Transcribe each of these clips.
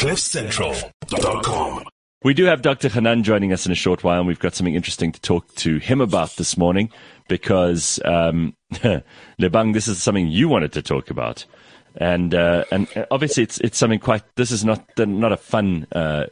CliffCentral.com. We do have Dr. Hanan joining us in a short while, and we've got something interesting to talk to him about this morning because, um, Lebang, this is something you wanted to talk about. And, uh, and obviously it's, it's something quite, this is not, not a fun, uh,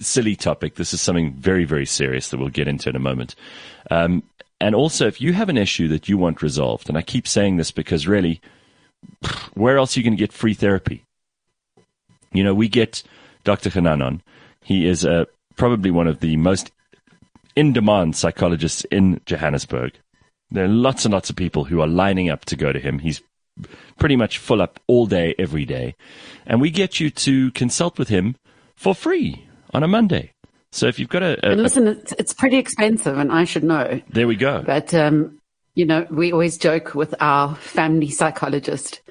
silly topic. This is something very, very serious that we'll get into in a moment. Um, and also if you have an issue that you want resolved, and I keep saying this because really, where else are you going to get free therapy? You know, we get Dr. Hanan on he is uh, probably one of the most in demand psychologists in Johannesburg. There are lots and lots of people who are lining up to go to him. He's pretty much full up all day, every day. And we get you to consult with him for free on a Monday. So if you've got a. a and listen, it's, it's, pretty expensive, and I should know. There we go. But, um, you know, we always joke with our family psychologist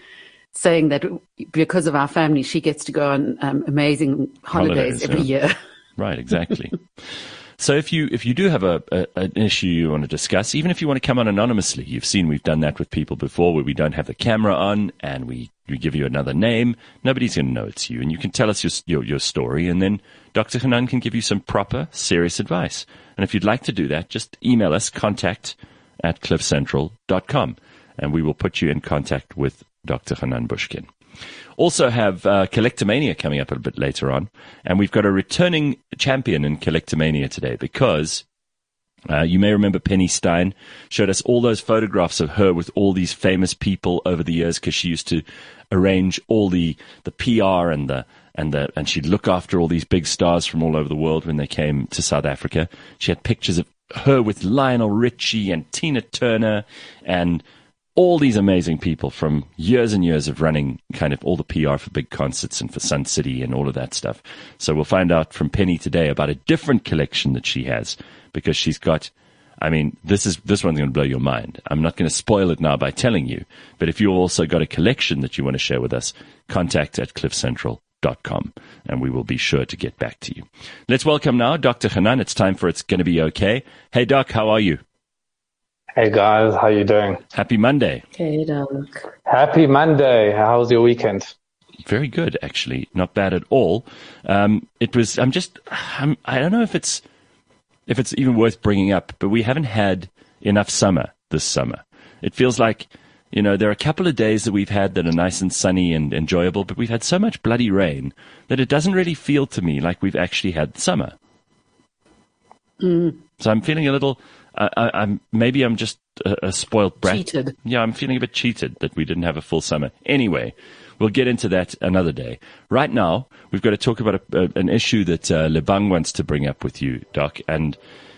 saying that because of our family, she gets to go on um, amazing holidays, holidays every yeah. year. Right, exactly. so if you if you do have a, a, an issue you want to discuss, even if you want to come on anonymously, you've seen we've done that with people before, where we don't have the camera on and we we give you another name. Nobody's going to know it's you, and you can tell us your your, your story, and then Dr. Hanan can give you some proper, serious advice. And if you'd like to do that, just email us contact at cliffcentral.com and we will put you in contact with Dr. Hanan Bushkin. Also have uh, Collectomania coming up a bit later on, and we've got a returning champion in Collectomania today because uh, you may remember Penny Stein showed us all those photographs of her with all these famous people over the years because she used to arrange all the, the PR and the and the and she'd look after all these big stars from all over the world when they came to South Africa. She had pictures of her with Lionel Richie and Tina Turner and all these amazing people from years and years of running kind of all the PR for big concerts and for Sun City and all of that stuff. So we'll find out from Penny today about a different collection that she has because she's got I mean, this is this one's going to blow your mind. I'm not going to spoil it now by telling you, but if you've also got a collection that you want to share with us, contact at cliffcentral.com and we will be sure to get back to you. Let's welcome now Dr. Hanan. It's time for It's Going to Be Okay. Hey, Doc, how are you? Hey guys, how you doing? Happy Monday. Hey Doc. Happy Monday. How was your weekend? Very good, actually. Not bad at all. Um, it was. I'm just. I'm, I don't know if it's if it's even worth bringing up, but we haven't had enough summer this summer. It feels like you know there are a couple of days that we've had that are nice and sunny and enjoyable, but we've had so much bloody rain that it doesn't really feel to me like we've actually had summer. Mm. So I'm feeling a little I, am maybe I'm just a, a spoiled brat. Cheated. Yeah, I'm feeling a bit cheated that we didn't have a full summer. Anyway, we'll get into that another day. Right now, we've got to talk about a, a, an issue that uh, Lebang wants to bring up with you, Doc. And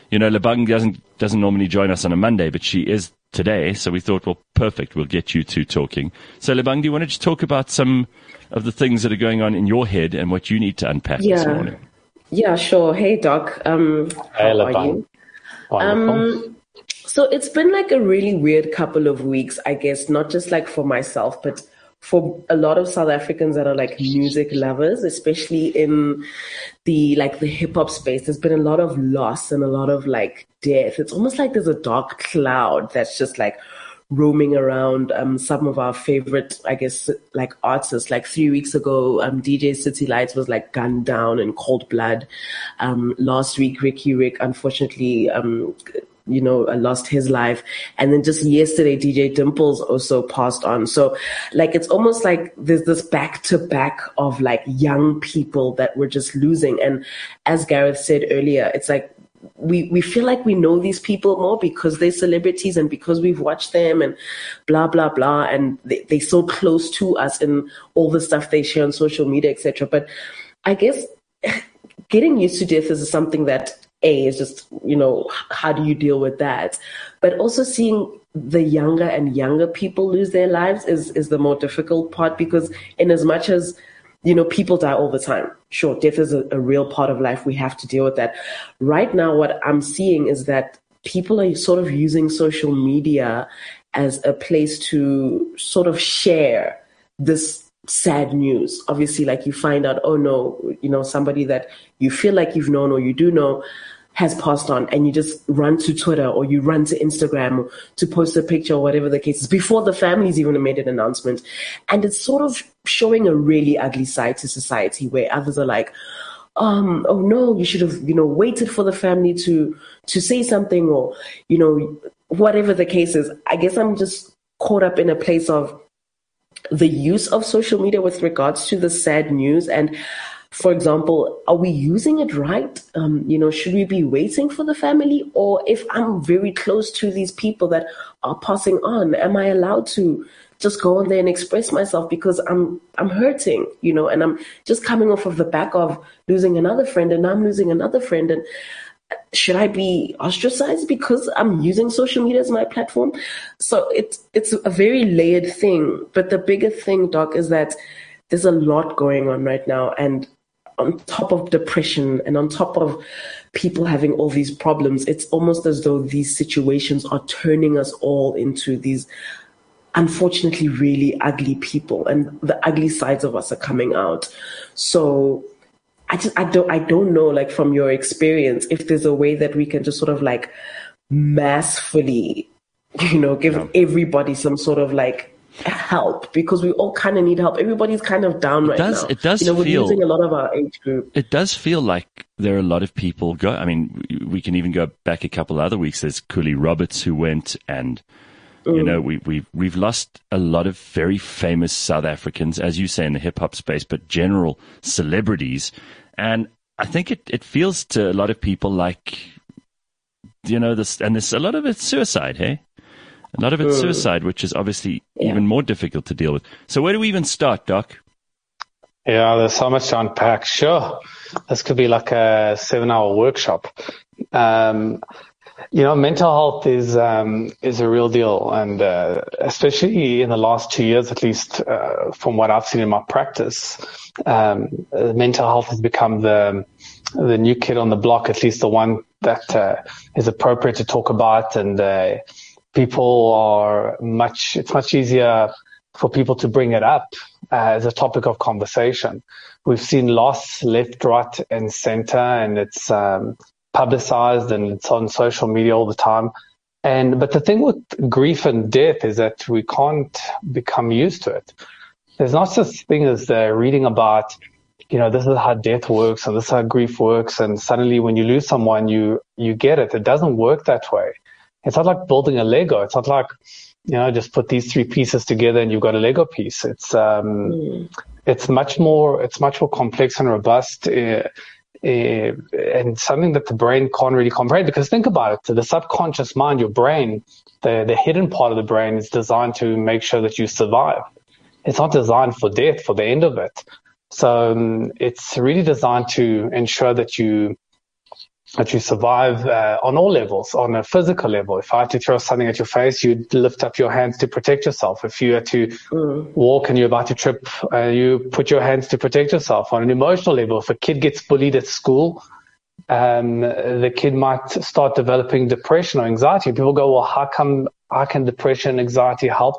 you know, Lebang doesn't doesn't normally join us on a Monday, but she is today. So we thought, well, perfect. We'll get you two talking. So Lebang, do you want to just talk about some of the things that are going on in your head and what you need to unpack yeah. this morning? Yeah, sure. Hey, Doc. Um, how Lebang. are you? Um, so it's been like a really weird couple of weeks, I guess, not just like for myself, but for a lot of South Africans that are like music lovers, especially in the like the hip hop space, there's been a lot of loss and a lot of like death. It's almost like there's a dark cloud that's just like roaming around um, some of our favorite, I guess, like artists. Like three weeks ago, um, DJ Citi Lyts was like gunned down in cold blood. Um, last week, Riky Rick, unfortunately, um, you know, uh, lost his life. And then just yesterday, DJ Dimplez also passed on. So like, it's almost like there's this back to back of like young people that we're just losing. And as Gareth said earlier, it's like we we feel like we know these people more because they're celebrities and because we've watched them and blah blah blah. And they, they're so close to us and all the stuff they share on social media etc but i guess getting used to death is something that a is just you know how do you deal with that? But also seeing the younger and younger people lose their lives is is the more difficult part because in as much as you know, people die all the time. Sure, death is a, a, real part of life. We have to deal with that. Right now, what I'm seeing is that people are sort of using social media as a place to sort of share this sad news. Obviously, like you find out, oh no, you know, somebody that you feel like you've known or you do know has passed on and you just run to Twitter or you run to Instagram to post a picture or whatever the case is before the family's even made an announcement. And it's sort of showing a really ugly side to society where others are like, um, oh no, you should have, you know, waited for the family to to say something or, you know, whatever the case is. I guess I'm just caught up in a place of the use of social media with regards to the sad news and for example, are we using it right? Um, you know, should we be waiting for the family? Or if I'm very close to these people that are passing on, am I allowed to just go on there and express myself because I'm I'm hurting, you know, and I'm just coming off of the back of losing another friend and I'm losing another friend and should I be ostracized because I'm using social media as my platform? So it's it's a very layered thing. But the bigger thing, Doc, is that there's a lot going on right now and on top of depression and on top of people having all these problems, it's almost as though these situations are turning us all into these unfortunately really ugly people and the ugly sides of us are coming out. So I just I don't I don't know like from your experience if there's a way that we can just sort of like massfully you know give yeah. everybody some sort of like help because we all kind of need help. Everybody's kind of down right does, now. It does you know, we're feel, losing a lot of our age group. It does feel like there are a lot of people go. I mean, we can even go back a couple other weeks. There's Kuli Roberts who went, and mm. you know, we we we've lost a lot of very famous South Africans, as you say, in the hip hop space, but general celebrities. And I think it it feels to a lot of people like, you know, this, and there's a lot of it's suicide. Hey. A lot of it's suicide, which is obviously yeah. even more difficult to deal with. So where do we even start, Doc? Yeah, there's so much to unpack. Sure. This could be like a seven hour workshop. Um, you know, mental health is um, is a real deal, and uh, especially in the last two years, at least uh, from what I've seen in my practice, um, mental health has become the the new kid on the block, at least the one that uh, is appropriate to talk about, and uh, people are much, it's much easier for people to bring it up as a topic of conversation. We've seen loss left, right, and center, and it's um, publicized and it's on social media all the time. And but the thing with grief and death is that we can't become used to it. There's not such thing as uh, reading about, you know, this is how death works and this is how grief works, and suddenly when you lose someone, you you get it. It doesn't work that way. It's not like building a Lego. It's not like, you know, just put these three pieces together and you've got a Lego piece. It's, um, mm. it's much more, it's much more complex and robust. Uh, uh, and something that the brain can't really comprehend because think about it. The subconscious mind, your brain, the, the hidden part of the brain is designed to make sure that you survive. It's not designed for death, for the end of it. So um, it's really designed to ensure that you that you survive uh, on all levels, on a physical level. If I had to throw something at your face, you'd lift up your hands to protect yourself. If you had to mm. walk and you're about to trip, uh, you put your hands to protect yourself. On an emotional level, if a kid gets bullied at school, um, the kid might start developing depression or anxiety. People go, well, how come, how can depression and anxiety help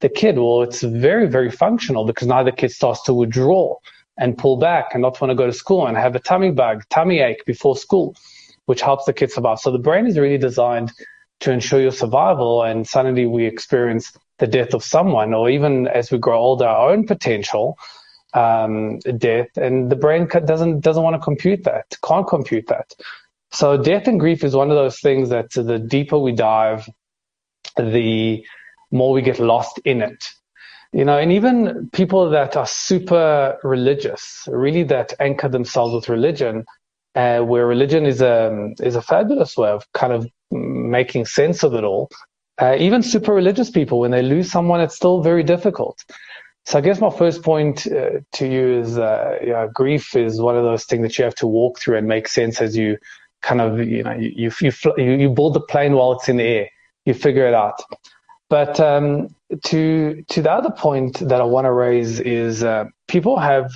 the kid? Well, it's very, very functional because now the kid starts to withdraw and pull back and not want to go to school and have a tummy bug, tummy ache before school which helps the kid survive. So the brain is really designed to ensure your survival. And suddenly we experience the death of someone, or even as we grow older, our own potential um, death, and the brain doesn't doesn't want to compute that, can't compute that. So death and grief is one of those things that the deeper we dive, the more we get lost in it. You know, and even people that are super religious, really that anchor themselves with religion, uh, where religion is a is a fabulous way of kind of making sense of it all. Uh, even super religious people, when they lose someone, it's still very difficult. So I guess my first point uh, to you is, uh, yeah, grief is one of those things that you have to walk through and make sense as you kind of, you know, you you you, you build the plane while it's in the air. You figure it out. But um, to to the other point that I want to raise is uh, people have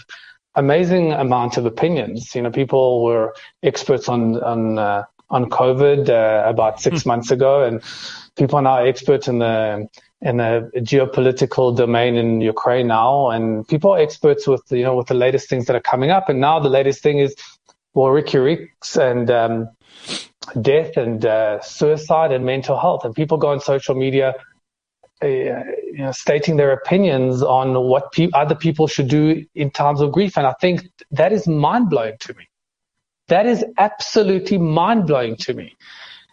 amazing amount of opinions. You know, people were experts on on uh, on COVID uh, about six hmm. months ago, and people are now experts in the in the geopolitical domain in Ukraine now, and people are experts with you know with the latest things that are coming up. And now the latest thing is well, Riky Ricks and um, death and uh, suicide and mental health. And people go on social media uh, you know, stating their opinions on what pe- other people should do in times of grief. And I think that is mind blowing to me. That is absolutely mind blowing to me.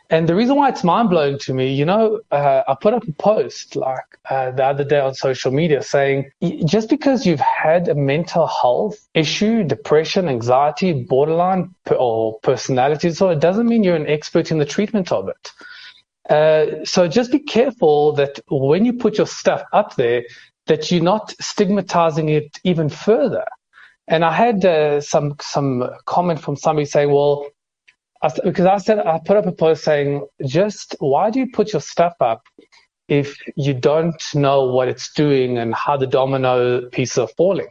And the reason why it's mind blowing to me, you know, uh, I put up a post like uh, the other day on social media saying just because you've had a mental health issue, depression, anxiety, borderline, or personality disorder, doesn't mean you're an expert in the treatment of it. Uh, so just be careful that when you put your stuff up there, that you're not stigmatizing it even further. And I had uh, some some comment from somebody saying, "Well, I, because I said I put up a post saying, just why do you put your stuff up if you don't know what it's doing and how the domino pieces are falling?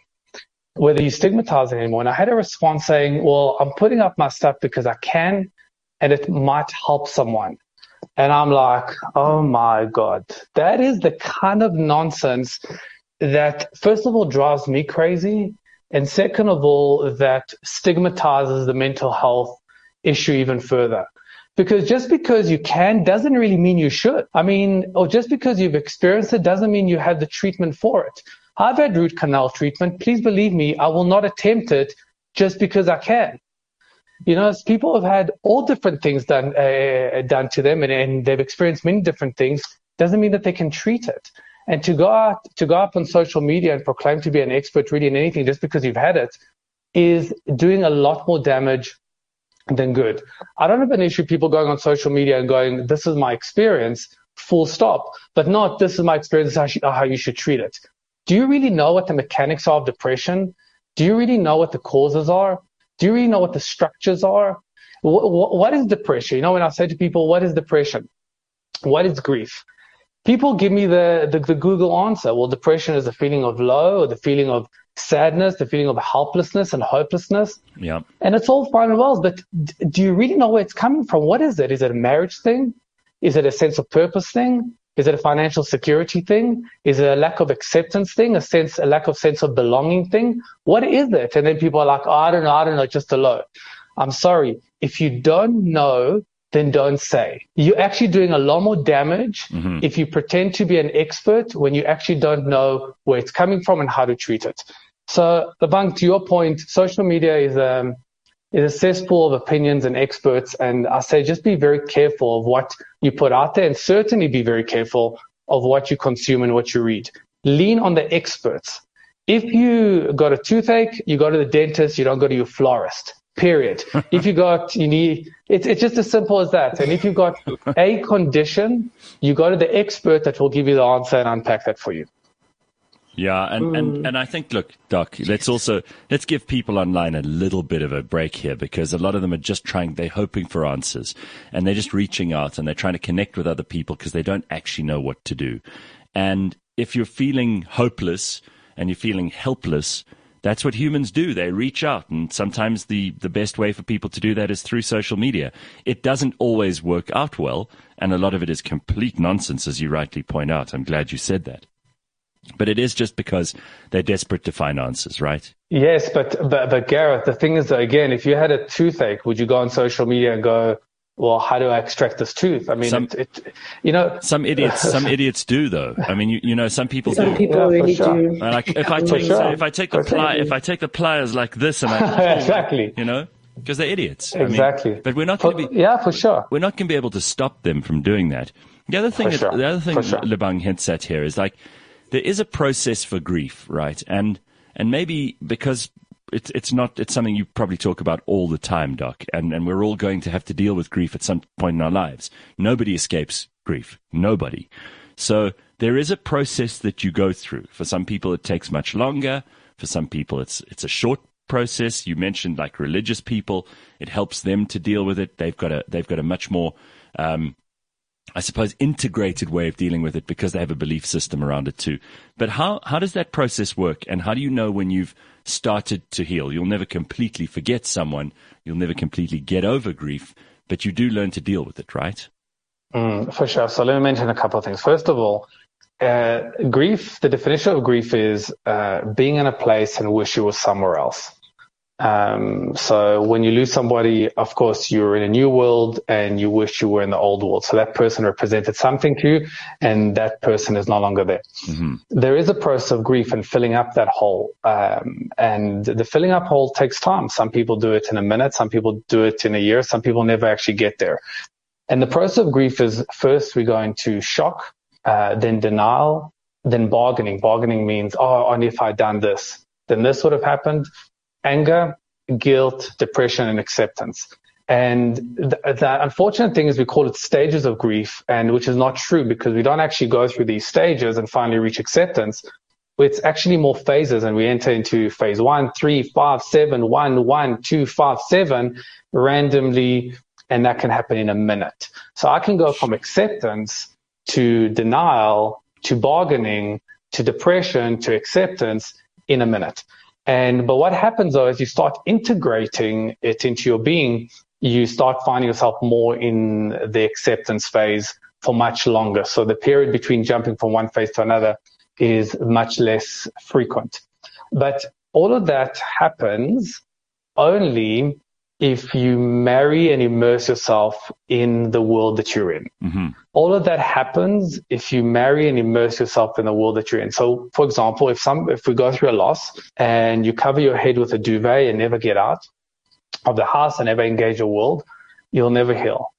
Whether you stigmatize it anymore." And I had a response saying, "Well, I'm putting up my stuff because I can, and it might help someone." And I'm like, oh my God, that is the kind of nonsense that, first of all, drives me crazy. And second of all, that stigmatizes the mental health issue even further. Because just because you can doesn't really mean you should. I mean, or just because you've experienced it doesn't mean you have the treatment for it. I've had root canal treatment. Please believe me, I will not attempt it just because I can. You know, as people have had all different things done uh, done to them, and, and they've experienced many different things. Doesn't mean that they can treat it. And to go out to go up on social media and proclaim to be an expert really in anything just because you've had it is doing a lot more damage than good. I don't have an issue people going on social media and going, "This is my experience," full stop, but not "This is my experience. This How, how you should treat it." Do you really know what the mechanics are of depression? Do you really know what the causes are? Do you really know what the structures are? what, what is depression? You know, when I say to people, what is depression? What is grief? People give me the, the, the Google answer. Well, depression is the feeling of low or the feeling of sadness, the feeling of helplessness and hopelessness. Yeah. And it's all fine and well, but do you really know where it's coming from? What is it? Is it a marriage thing? Is it a sense of purpose thing? Is it a financial security thing? Is it a lack of acceptance thing? A sense, a lack of sense of belonging thing? What is it? And then people are like, oh, I don't know, I don't know, just a low. I'm sorry. If you don't know, then don't say. You're actually doing a lot more damage mm-hmm. if you pretend to be an expert when you actually don't know where it's coming from and how to treat it. So, Lebang, to your point, social media is um, is a cesspool of opinions and experts. And I say just be very careful of what you put out there and certainly be very careful of what you consume and what you read. Lean on the experts. If you got a toothache, you go to the dentist, you don't go to your florist. Period. if you got, you need, it's, it's just as simple as that. And if you've got a condition, you go to the expert that will give you the answer and unpack that for you. Yeah, and, mm. and, and I think, look, Doc, let's also let's give people online a little bit of a break here because a lot of them are just trying, they're hoping for answers, and they're just reaching out and they're trying to connect with other people because they don't actually know what to do. And if you're feeling hopeless and you're feeling helpless, that's what humans do. They reach out, and sometimes the the best way for people to do that is through social media. It doesn't always work out well, and a lot of it is complete nonsense, as you rightly point out. I'm glad you said that. But it is just because they're desperate to find answers, right? Yes, but, but but Gareth, the thing is that again, if you had a toothache, would you go on social media and go, well, how do I extract this tooth? I mean, some, it, it, you know, some idiots, some idiots do though. I mean, you, you know, some people some do. people yeah, really sure. do. Like if I take, sure. if I take the pli- if I take the pliers like this and I, exactly, you know, because they're idiots. Exactly. I mean, but we're not going to be, yeah, for sure. We're not going to be able to stop them from doing that. The other thing, that, sure. the other thing sure. Lebang hints at here is like, there is a process for grief, right? And and maybe because it's it's not it's something you probably talk about all the time, Doc, and and we're all going to have to deal with grief at some point in our lives. Nobody escapes grief. Nobody. So there is a process that you go through. For some people, it takes much longer. For some people, it's it's a short process. You mentioned like religious people; it helps them to deal with it. They've got a they've got a much more um, I suppose, integrated way of dealing with it because they have a belief system around it too. But how, how does that process work? And how do you know when you've started to heal? You'll never completely forget someone. You'll never completely get over grief, but you do learn to deal with it, right? Mm, for sure. So let me mention a couple of things. First of all, uh, grief, the definition of grief is uh, being in a place and wish you were somewhere else. Um, so when you lose somebody, of course, you're in a new world and you wish you were in the old world. So that person represented something to you and that person is no longer there. Mm-hmm. there is a process of grief and filling up that hole. Um, and the filling up hole takes time. Some people do it in a minute. Some people do it in a year. Some people never actually get there. And the process of grief is first we go into shock, uh, then denial, then bargaining. Bargaining means, oh, only if I'd done this, then this would have happened anger, guilt, depression, and acceptance. And the, the, unfortunate thing is we call it stages of grief, and which is not true because we don't actually go through these stages and finally reach acceptance. It's actually more phases, and we enter into phase one, three, five, seven, one, one, two, five, seven, randomly, and that can happen in a minute. So I can go from acceptance to denial to bargaining to depression to acceptance in a minute. And, but what happens though is you start integrating it into your being, you start finding yourself more in the acceptance phase for much longer. So the period between jumping from one phase to another is much less frequent. But all of that happens only if you marry and immerse yourself in the world that you're in. Mm-hmm. All of that happens if you marry and immerse yourself in the world that you're in. So, for example, if some, if we go through a loss and you cover your head with a duvet and never get out of the house and never engage your world, you'll never heal.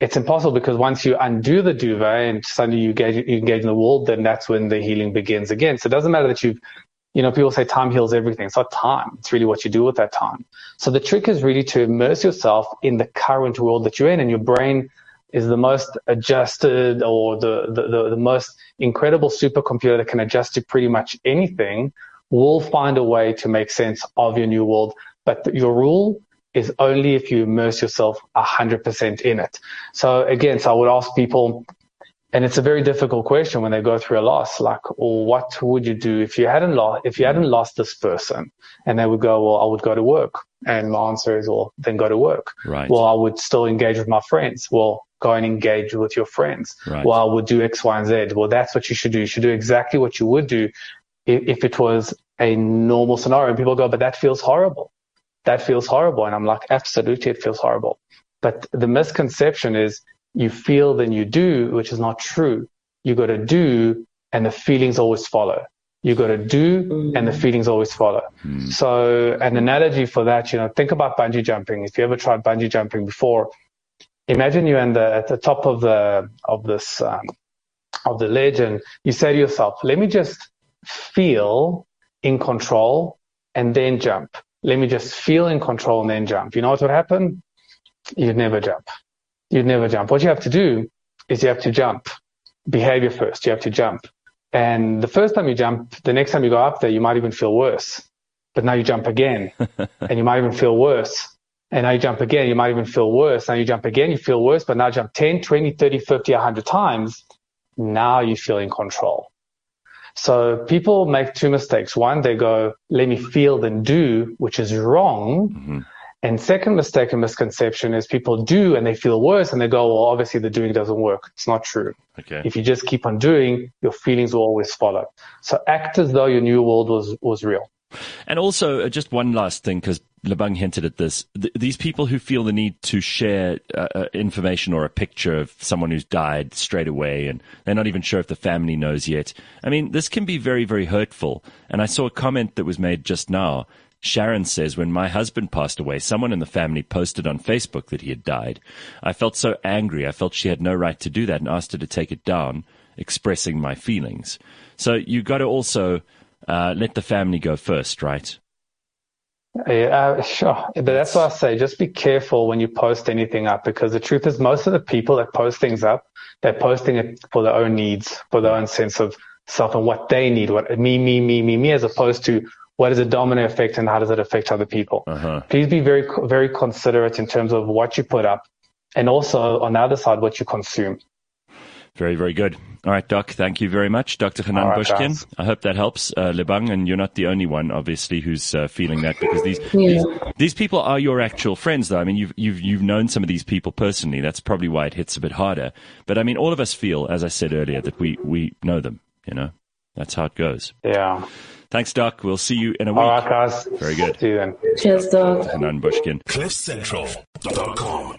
It's impossible because once you undo the duvet and suddenly you engage, you engage in the world, then that's when the healing begins again. So it doesn't matter that you've you know, people say time heals everything. It's not time. It's really what you do with that time. So the trick is really to immerse yourself in the current world that you're in and your brain is the most adjusted or the, the, the, the most incredible supercomputer that can adjust to pretty much anything will find a way to make sense of your new world. But your rule is only if you immerse yourself 100% in it. So again, so I would ask people, and it's a very difficult question when they go through a loss. Like, well, what would you do if you hadn't lost if you hadn't lost this person? And they would go, well, I would go to work. And my answer is, well, then go to work. Right. Well, I would still engage with my friends. Well, go and engage with your friends. Right. Well, I would do X, Y, and Z. Well, that's what you should do. You should do exactly what you would do if, if it was a normal scenario. And people go, but that feels horrible. That feels horrible. And I'm like, absolutely, it feels horrible. But the misconception is you feel than you do, which is not true. You got to do and the feelings always follow. You got to do and the mm. feelings always follow. Mm. So an analogy for that, you know, think about bungee jumping. If you ever tried bungee jumping before, imagine you're the, at the top of the, of this, um, of the ledge and you say to yourself, let me just feel in control and then jump. Let me just feel in control and then jump. You know what would happen? You'd never jump you'd never jump. What you have to do is you have to jump. Behavior first. You have to jump. And the first time you jump, the next time you go up there, you might even feel worse. But now you jump again and you might even feel worse. And now you jump again, you might even feel worse. Now you jump again, you feel worse, but now jump 10, 20, 30, 50, 100 times. Now you feel in control. So people make two mistakes. One, they go, let me feel then do, which is wrong. Mm-hmm. And second mistake and misconception is people do and they feel worse and they go, well, obviously the doing doesn't work. It's not true. Okay. If you just keep on doing, your feelings will always follow. So act as though your new world was, was real. And also, uh, just one last thing, because Lebang hinted at this. Th- these people who feel the need to share uh, uh, information or a picture of someone who's died straight away, and they're not even sure if the family knows yet. I mean, this can be very, very hurtful. And I saw a comment that was made just now Sharon says, when my husband passed away, someone in the family posted on Facebook that he had died. I felt so angry. I felt she had no right to do that and asked her to take it down, expressing my feelings. So you got to also uh, let the family go first, right? Yeah, uh, sure. But that's why I say just be careful when you post anything up because the truth is most of the people that post things up, they're posting it for their own needs, for their own sense of self and what they need, what me, me, me, me, me, as opposed to what is a domino effect and how does it affect other people? Uh-huh. Please be very, very considerate in terms of what you put up and also on the other side, what you consume. Very, very good. All right, Doc, thank you very much. Dr. Hanan right, Bushkin, guys. I hope that helps. Uh, Lebang, and you're not the only one, obviously, who's uh, feeling that because these, yeah. these, these people are your actual friends, though. I mean, you've, you've, you've known some of these people personally. That's probably why it hits a bit harder. But I mean, all of us feel, as I said earlier, that we, we know them, you know? That's how it goes. Yeah. Thanks, Doc. We'll see you in a week. All right, guys. Very good. See you then. Cheers, Doc. Hanan Bushkin. CliffCentral.com